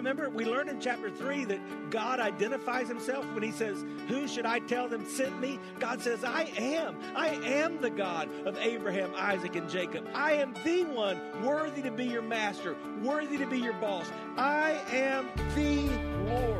Remember, we learned in chapter 3 that God identifies himself when he says, Who should I tell them sent me? God says, I am. I am the God of Abraham, Isaac, and Jacob. I am the one worthy to be your master, worthy to be your boss. I am the Lord.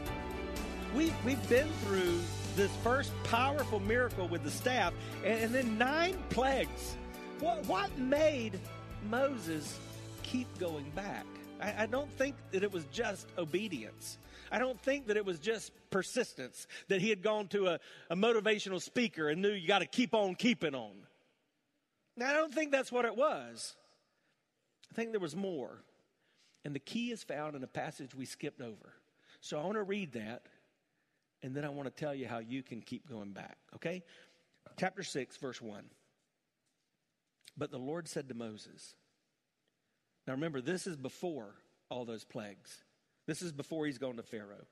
we, we've been through this first powerful miracle with the staff and, and then nine plagues. What, what made Moses keep going back? I, I don't think that it was just obedience. I don't think that it was just persistence, that he had gone to a, a motivational speaker and knew you got to keep on keeping on. Now, I don't think that's what it was. I think there was more. And the key is found in a passage we skipped over. So I want to read that and then I want to tell you how you can keep going back, okay? Chapter 6, verse 1. But the Lord said to Moses, now remember, this is before all those plagues. This is before he's gone to Pharaoh.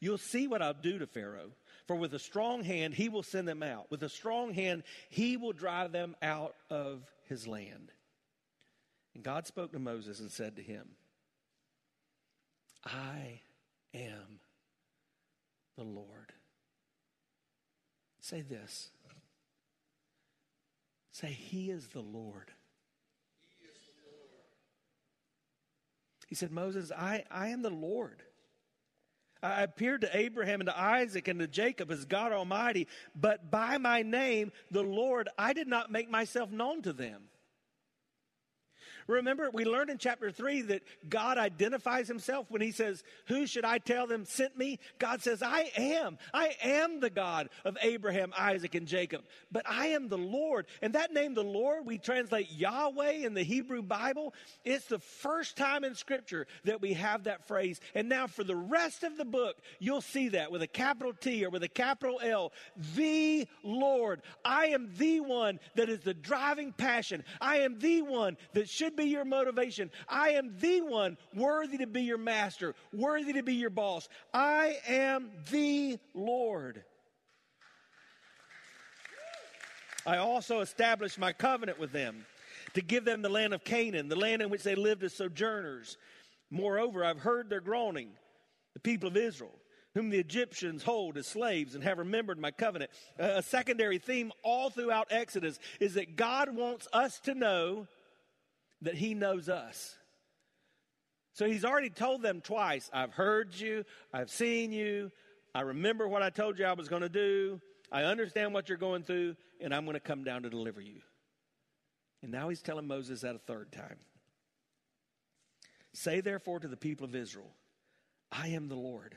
You'll see what I'll do to Pharaoh. For with a strong hand, he will send them out. With a strong hand, he will drive them out of his land. And God spoke to Moses and said to him, I am the Lord. Say this. Say, He is the Lord. He, is the Lord. he said, Moses, I, I am the Lord. I appeared to Abraham and to Isaac and to Jacob as God Almighty, but by my name, the Lord, I did not make myself known to them. Remember, we learned in chapter 3 that God identifies himself when he says, Who should I tell them sent me? God says, I am. I am the God of Abraham, Isaac, and Jacob. But I am the Lord. And that name, the Lord, we translate Yahweh in the Hebrew Bible. It's the first time in Scripture that we have that phrase. And now for the rest of the book, you'll see that with a capital T or with a capital L. The Lord. I am the one that is the driving passion. I am the one that should be your motivation. I am the one worthy to be your master, worthy to be your boss. I am the Lord. I also established my covenant with them to give them the land of Canaan, the land in which they lived as sojourners. Moreover, I've heard their groaning, the people of Israel, whom the Egyptians hold as slaves, and have remembered my covenant. a secondary theme all throughout Exodus is that God wants us to know that He knows us. So He's already told them twice I've heard you, I've seen you, I remember what I told you I was going to do, I understand what you're going through, and I'm going to come down to deliver you. And now He's telling Moses that a third time. Say therefore to the people of Israel, I am the Lord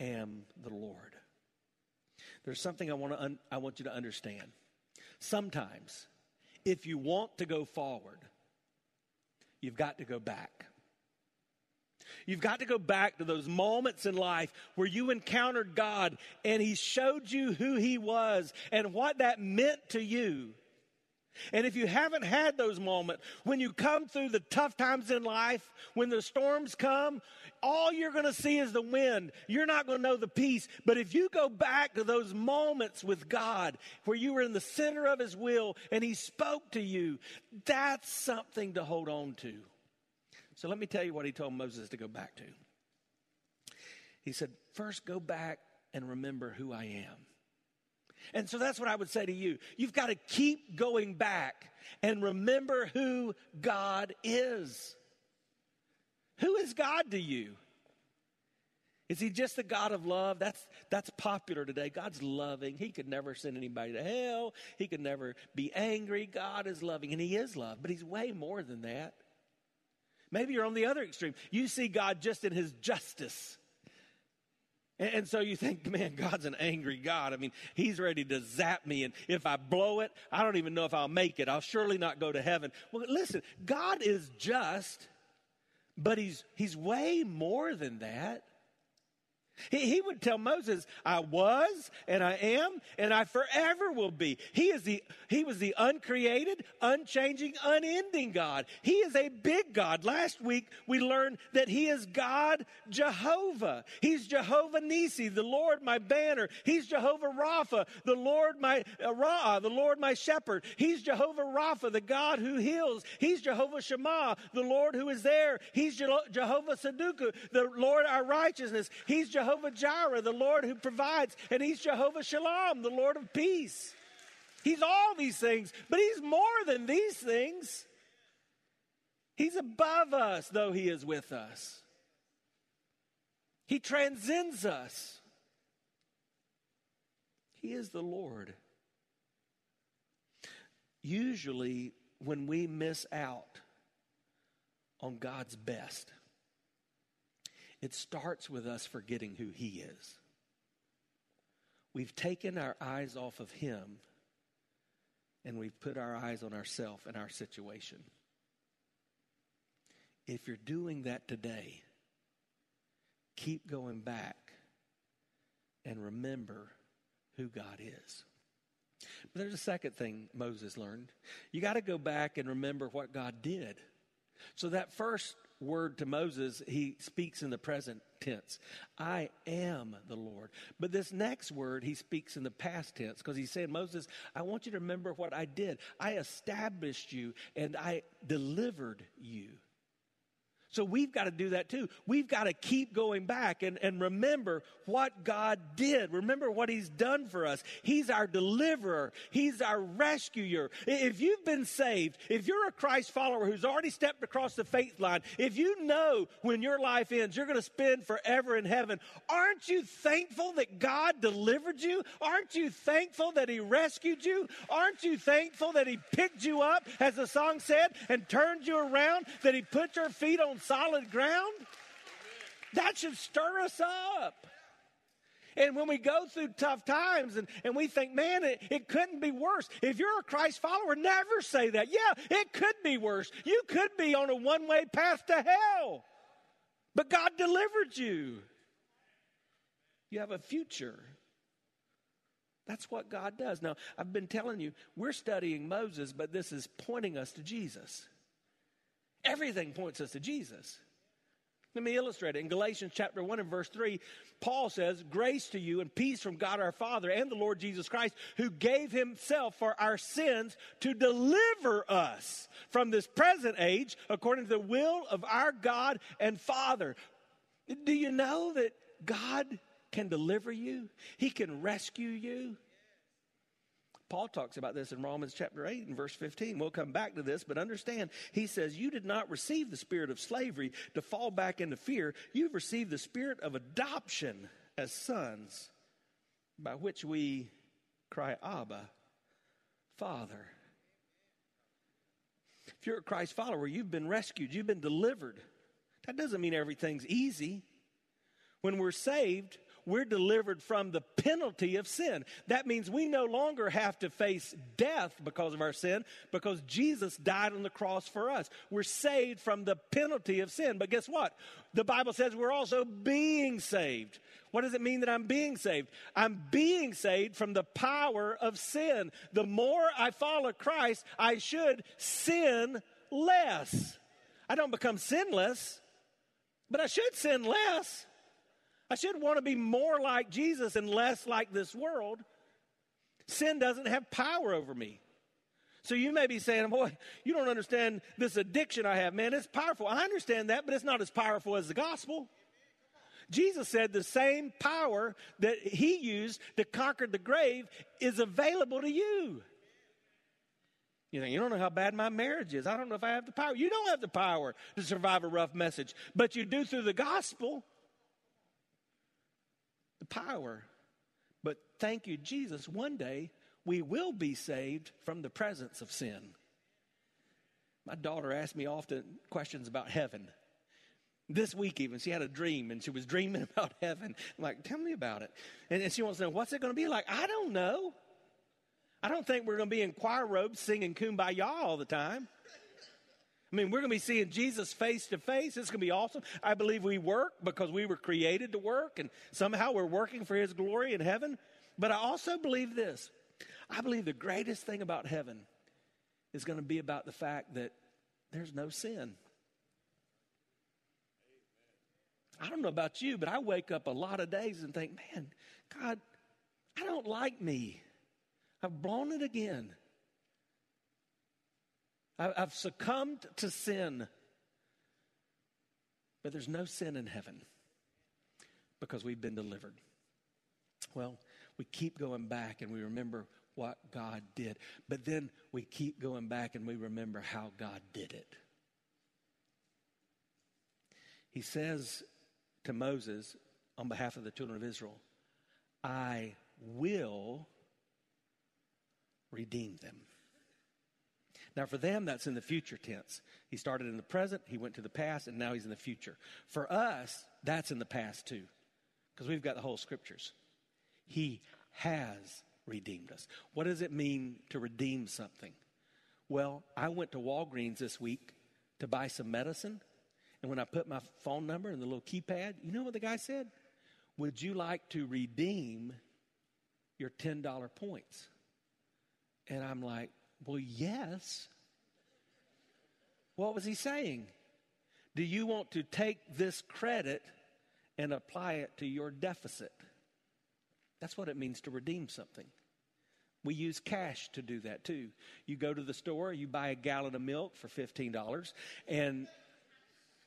am the Lord. There's something I want, to un- I want you to understand. Sometimes, if you want to go forward, you've got to go back. You've got to go back to those moments in life where you encountered God and He showed you who He was and what that meant to you. And if you haven't had those moments, when you come through the tough times in life, when the storms come, all you're going to see is the wind. You're not going to know the peace. But if you go back to those moments with God where you were in the center of His will and He spoke to you, that's something to hold on to. So let me tell you what He told Moses to go back to. He said, First, go back and remember who I am. And so that's what I would say to you. You've got to keep going back and remember who God is. Who is God to you? Is he just the God of love? That's, that's popular today. God's loving. He could never send anybody to hell. He could never be angry. God is loving, and he is love, but he's way more than that. Maybe you're on the other extreme. You see God just in his justice. And, so you think, man, God's an angry God. I mean, He's ready to zap me. And if I blow it, I don't even know if I'll make it. I'll surely not go to heaven. Well, listen, God is just, but He's, he's way more than that. He, he would tell Moses, I was and I am and I forever will be. He is the, he was the uncreated, unchanging, unending God. He is a big God. Last week we learned that he is God Jehovah. He's Jehovah Nisi, the Lord my banner. He's Jehovah Rapha, the Lord my uh, Ra, the Lord my shepherd. He's Jehovah Rapha, the God who heals. He's Jehovah Shammah, the Lord who is there. He's Je- Jehovah Tsidkenu, the Lord our righteousness. He's Jehovah Jehovah Jireh, the Lord who provides, and He's Jehovah Shalom, the Lord of peace. He's all these things, but He's more than these things. He's above us, though He is with us. He transcends us. He is the Lord. Usually, when we miss out on God's best, it starts with us forgetting who He is. We've taken our eyes off of Him and we've put our eyes on ourselves and our situation. If you're doing that today, keep going back and remember who God is. But there's a second thing Moses learned. You got to go back and remember what God did. So that first word to Moses, he speaks in the present tense. I am the Lord. But this next word, he speaks in the past tense because he's saying, Moses, I want you to remember what I did. I established you and I delivered you. So we've got to do that too. We've got to keep going back and, and remember what God did. Remember what He's done for us. He's our deliverer, He's our rescuer. If you've been saved, if you're a Christ follower who's already stepped across the faith line, if you know when your life ends, you're going to spend forever in heaven, aren't you thankful that God delivered you? Aren't you thankful that He rescued you? Aren't you thankful that He picked you up, as the song said, and turned you around, that He put your feet on solid ground? That should stir us up. And when we go through tough times and, and we think, man, it, it couldn't be worse. If you're a Christ follower, never say that. Yeah, it could be worse. You could be on a one way path to hell. But God delivered you. You have a future. That's what God does. Now, I've been telling you, we're studying Moses, but this is pointing us to Jesus. Everything points us to Jesus. Let me illustrate it. In Galatians chapter 1 and verse 3, Paul says, Grace to you and peace from God our Father and the Lord Jesus Christ, who gave himself for our sins to deliver us from this present age according to the will of our God and Father. Do you know that God can deliver you? He can rescue you. Paul talks about this in Romans chapter 8 and verse 15. We'll come back to this, but understand, he says, You did not receive the spirit of slavery to fall back into fear. You've received the spirit of adoption as sons, by which we cry, Abba, Father. If you're a Christ follower, you've been rescued, you've been delivered. That doesn't mean everything's easy. When we're saved, we're delivered from the penalty of sin. That means we no longer have to face death because of our sin because Jesus died on the cross for us. We're saved from the penalty of sin. But guess what? The Bible says we're also being saved. What does it mean that I'm being saved? I'm being saved from the power of sin. The more I follow Christ, I should sin less. I don't become sinless, but I should sin less. I should want to be more like Jesus and less like this world. Sin doesn't have power over me. So you may be saying, boy, you don't understand this addiction I have. Man, it's powerful. I understand that, but it's not as powerful as the gospel. Jesus said the same power that he used to conquer the grave is available to you. You think, you don't know how bad my marriage is. I don't know if I have the power. You don't have the power to survive a rough message, but you do through the gospel. The power. But thank you, Jesus, one day we will be saved from the presence of sin. My daughter asked me often questions about heaven. This week, even, she had a dream and she was dreaming about heaven. I'm like, tell me about it. And, and she wants to know, what's it going to be like? I don't know. I don't think we're going to be in choir robes singing kumbaya all the time. I mean, we're going to be seeing Jesus face to face. It's going to be awesome. I believe we work because we were created to work, and somehow we're working for His glory in heaven. But I also believe this I believe the greatest thing about heaven is going to be about the fact that there's no sin. I don't know about you, but I wake up a lot of days and think, man, God, I don't like me. I've blown it again. I've succumbed to sin. But there's no sin in heaven because we've been delivered. Well, we keep going back and we remember what God did. But then we keep going back and we remember how God did it. He says to Moses on behalf of the children of Israel, I will redeem them. Now, for them, that's in the future tense. He started in the present, he went to the past, and now he's in the future. For us, that's in the past too, because we've got the whole scriptures. He has redeemed us. What does it mean to redeem something? Well, I went to Walgreens this week to buy some medicine, and when I put my phone number in the little keypad, you know what the guy said? Would you like to redeem your $10 points? And I'm like, well, yes. What was he saying? Do you want to take this credit and apply it to your deficit? That's what it means to redeem something. We use cash to do that too. You go to the store, you buy a gallon of milk for $15, and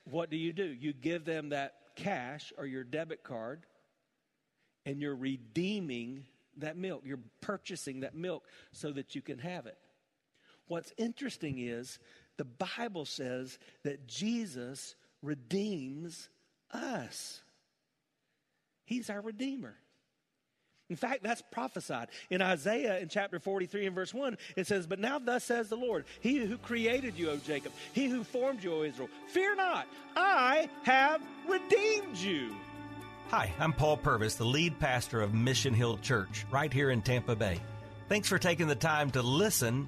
what do you do? You give them that cash or your debit card, and you're redeeming that milk. You're purchasing that milk so that you can have it. What's interesting is the Bible says that Jesus redeems us. He's our Redeemer. In fact, that's prophesied. In Isaiah in chapter 43 and verse 1, it says, But now thus says the Lord, He who created you, O Jacob, He who formed you, O Israel, fear not, I have redeemed you. Hi, I'm Paul Purvis, the lead pastor of Mission Hill Church, right here in Tampa Bay. Thanks for taking the time to listen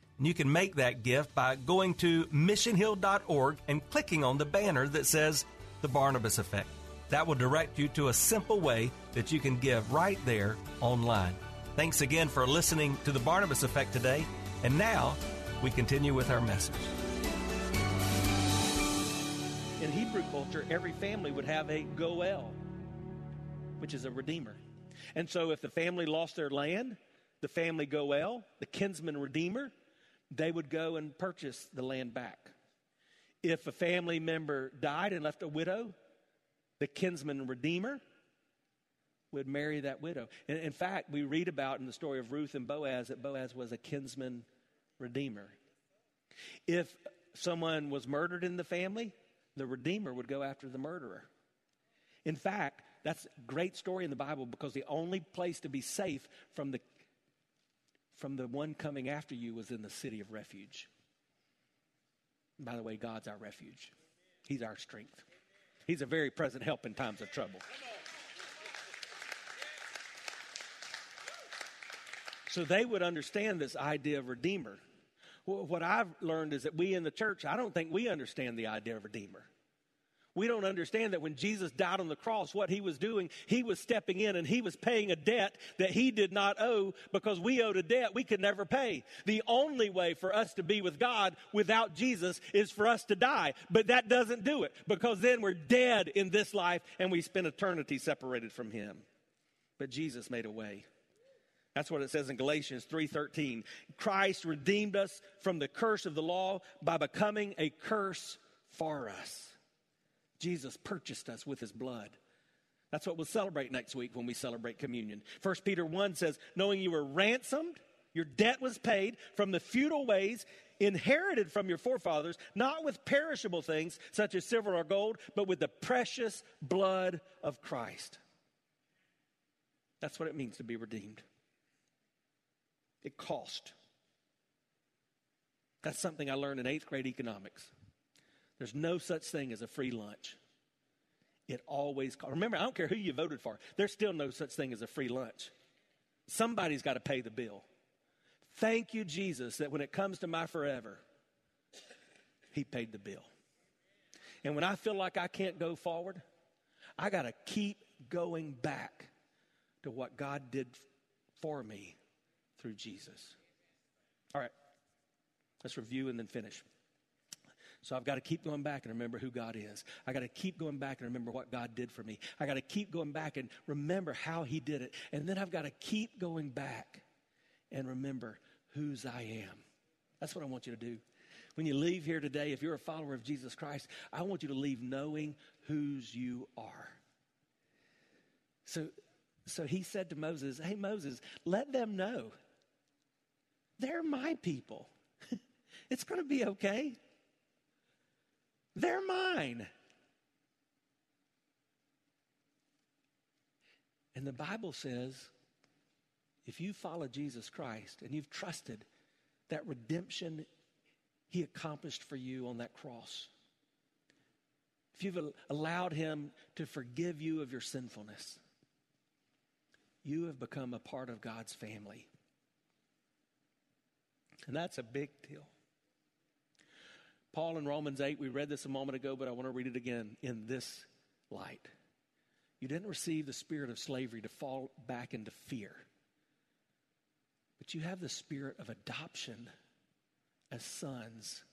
And you can make that gift by going to missionhill.org and clicking on the banner that says The Barnabas Effect. That will direct you to a simple way that you can give right there online. Thanks again for listening to The Barnabas Effect today. And now we continue with our message. In Hebrew culture, every family would have a Goel which is a redeemer. And so if the family lost their land, the family Goel, the kinsman redeemer, they would go and purchase the land back. If a family member died and left a widow, the kinsman redeemer would marry that widow. In fact, we read about in the story of Ruth and Boaz that Boaz was a kinsman redeemer. If someone was murdered in the family, the redeemer would go after the murderer. In fact, that's a great story in the Bible because the only place to be safe from the from the one coming after you was in the city of refuge. By the way, God's our refuge. He's our strength. He's a very present help in times of trouble. So they would understand this idea of redeemer. What I've learned is that we in the church, I don't think we understand the idea of redeemer. We don't understand that when Jesus died on the cross, what he was doing, he was stepping in and he was paying a debt that he did not owe because we owed a debt we could never pay. The only way for us to be with God without Jesus is for us to die. But that doesn't do it because then we're dead in this life and we spend eternity separated from him. But Jesus made a way. That's what it says in Galatians 3:13. Christ redeemed us from the curse of the law by becoming a curse for us. Jesus purchased us with his blood. That's what we'll celebrate next week when we celebrate communion. 1 Peter 1 says, Knowing you were ransomed, your debt was paid from the feudal ways inherited from your forefathers, not with perishable things such as silver or gold, but with the precious blood of Christ. That's what it means to be redeemed. It cost. That's something I learned in eighth grade economics. There's no such thing as a free lunch. It always costs. Remember, I don't care who you voted for, there's still no such thing as a free lunch. Somebody's got to pay the bill. Thank you, Jesus, that when it comes to my forever, He paid the bill. And when I feel like I can't go forward, I got to keep going back to what God did for me through Jesus. All right, let's review and then finish. So I've got to keep going back and remember who God is. I got to keep going back and remember what God did for me. I got to keep going back and remember how He did it. And then I've got to keep going back and remember whose I am. That's what I want you to do. When you leave here today, if you're a follower of Jesus Christ, I want you to leave knowing whose you are. So, so he said to Moses, Hey, Moses, let them know they're my people. it's going to be okay. They're mine. And the Bible says if you follow Jesus Christ and you've trusted that redemption he accomplished for you on that cross, if you've allowed him to forgive you of your sinfulness, you have become a part of God's family. And that's a big deal. Paul in Romans 8, we read this a moment ago, but I want to read it again in this light. You didn't receive the spirit of slavery to fall back into fear, but you have the spirit of adoption as sons,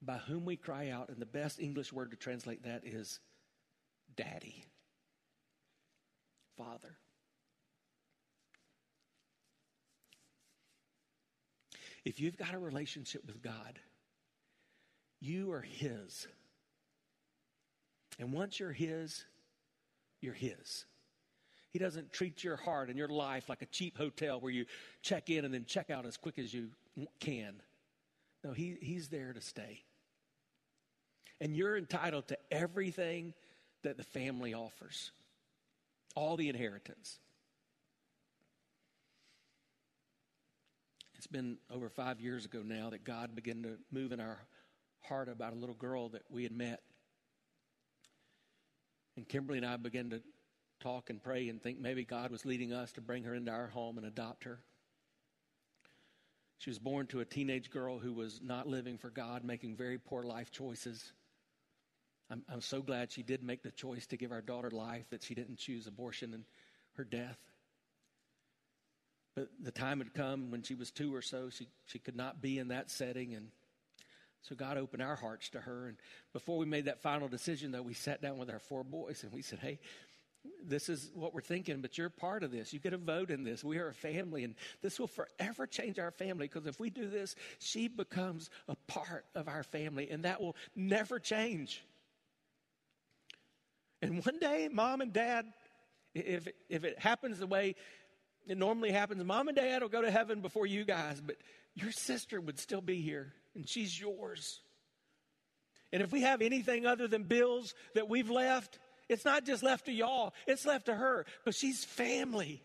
by whom we cry out, and the best English word to translate that is daddy, father. If you've got a relationship with God, you are His. And once you're His, you're His. He doesn't treat your heart and your life like a cheap hotel where you check in and then check out as quick as you can. No, he, He's there to stay. And you're entitled to everything that the family offers, all the inheritance. It's been over five years ago now that God began to move in our heart about a little girl that we had met. And Kimberly and I began to talk and pray and think maybe God was leading us to bring her into our home and adopt her. She was born to a teenage girl who was not living for God, making very poor life choices. I'm, I'm so glad she did make the choice to give our daughter life, that she didn't choose abortion and her death. But the time had come when she was two or so, she, she could not be in that setting. And so God opened our hearts to her. And before we made that final decision, though, we sat down with our four boys and we said, Hey, this is what we're thinking, but you're part of this. You get a vote in this. We are a family, and this will forever change our family because if we do this, she becomes a part of our family, and that will never change. And one day, mom and dad If, if it happens the way it normally happens, mom and dad will go to heaven before you guys, but your sister would still be here, and she's yours. And if we have anything other than bills that we've left, it's not just left to y'all, it's left to her because she's family.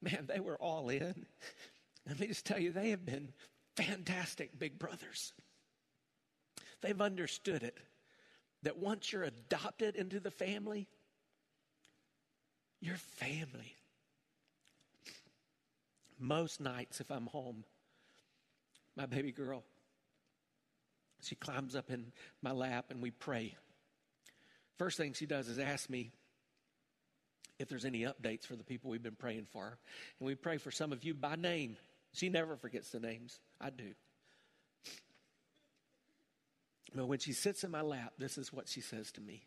Man, they were all in. Let me just tell you, they have been fantastic big brothers. They've understood it that once you're adopted into the family, you're family. Most nights, if I'm home, my baby girl, she climbs up in my lap and we pray. First thing she does is ask me if there's any updates for the people we've been praying for. And we pray for some of you by name. She never forgets the names. I do. But when she sits in my lap, this is what she says to me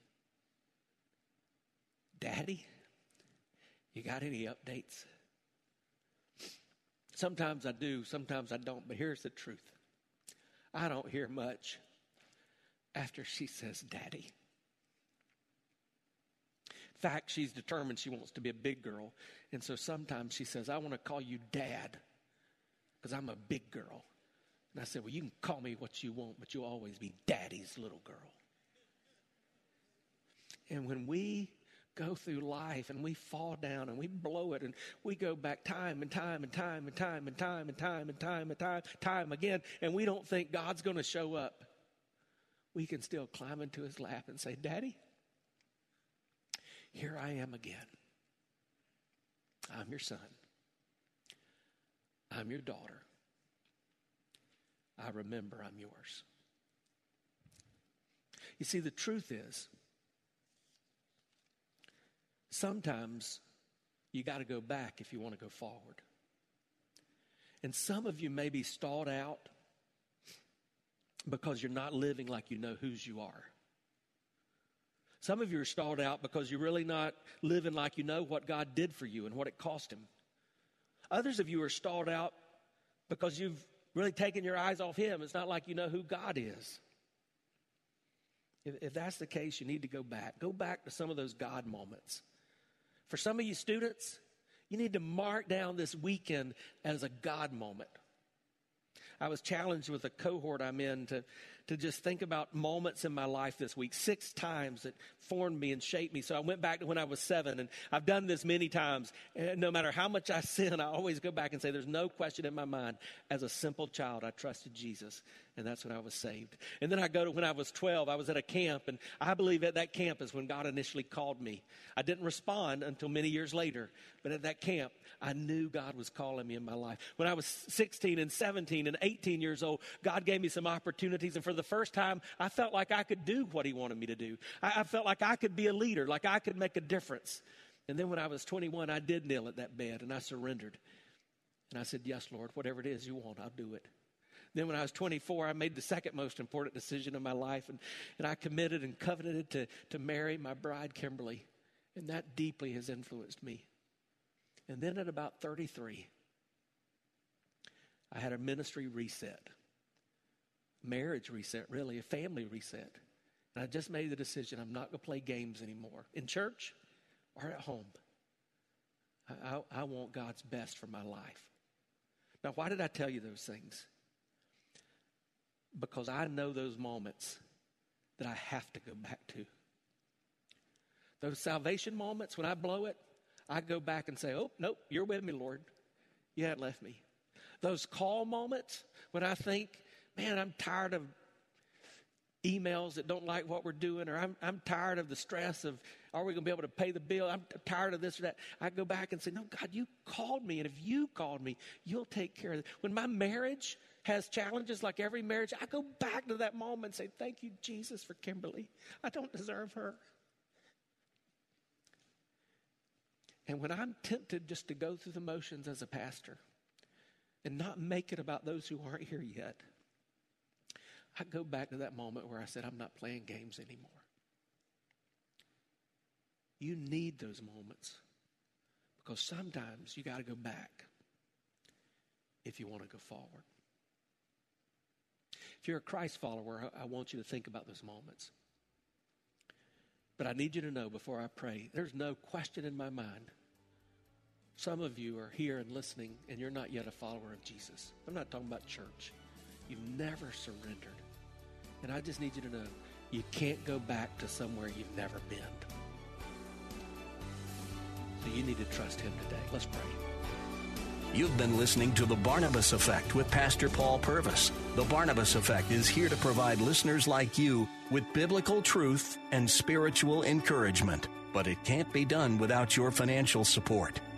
Daddy, you got any updates? Sometimes I do, sometimes I don't, but here's the truth I don't hear much after she says, Daddy. Fact, she's determined she wants to be a big girl. And so sometimes she says, I want to call you dad because I'm a big girl. And I said, Well, you can call me what you want, but you'll always be daddy's little girl. And when we go through life and we fall down and we blow it and we go back time and time and time and time and time and time and time and time, time again, and we don't think God's going to show up, we can still climb into his lap and say, Daddy, here I am again. I'm your son. I'm your daughter. I remember I'm yours. You see, the truth is, sometimes you got to go back if you want to go forward. And some of you may be stalled out because you're not living like you know whose you are. Some of you are stalled out because you're really not living like you know what God did for you and what it cost Him. Others of you are stalled out because you've really taken your eyes off Him. It's not like you know who God is. If, if that's the case, you need to go back. Go back to some of those God moments. For some of you students, you need to mark down this weekend as a God moment. I was challenged with a cohort I'm in to, to just think about moments in my life this week, six times that formed me and shaped me. So I went back to when I was seven, and I've done this many times. And no matter how much I sin, I always go back and say, There's no question in my mind. As a simple child, I trusted Jesus, and that's when I was saved. And then I go to when I was 12, I was at a camp, and I believe at that camp is when God initially called me. I didn't respond until many years later, but at that camp, I knew God was calling me in my life. When I was 16 and 17 and 18 years old, God gave me some opportunities. And for the first time, I felt like I could do what He wanted me to do. I, I felt like I could be a leader, like I could make a difference. And then when I was 21, I did kneel at that bed and I surrendered. And I said, Yes, Lord, whatever it is you want, I'll do it. Then, when I was 24, I made the second most important decision of my life, and, and I committed and covenanted to, to marry my bride, Kimberly. And that deeply has influenced me. And then at about 33, I had a ministry reset, marriage reset, really, a family reset. And I just made the decision I'm not going to play games anymore in church or at home. I, I, I, want God's best for my life. Now, why did I tell you those things? Because I know those moments that I have to go back to. Those salvation moments when I blow it, I go back and say, Oh, nope, you're with me, Lord. You hadn't left me. Those call moments when I think, man, I'm tired of emails that don't like what we're doing, or I'm, I'm tired of the stress of, are we going to be able to pay the bill? I'm tired of this or that. I go back and say, no, God, you called me, and if you called me, you'll take care of it. When my marriage has challenges like every marriage, I go back to that moment and say, thank you, Jesus, for Kimberly. I don't deserve her. And when I'm tempted just to go through the motions as a pastor and not make it about those who aren't here yet, I go back to that moment where I said, I'm not playing games anymore. You need those moments because sometimes you got to go back if you want to go forward. If you're a Christ follower, I want you to think about those moments. But I need you to know before I pray, there's no question in my mind. Some of you are here and listening, and you're not yet a follower of Jesus. I'm not talking about church. You've never surrendered. And I just need you to know you can't go back to somewhere you've never been. So you need to trust Him today. Let's pray. You've been listening to The Barnabas Effect with Pastor Paul Purvis. The Barnabas Effect is here to provide listeners like you with biblical truth and spiritual encouragement but it can't be done without your financial support.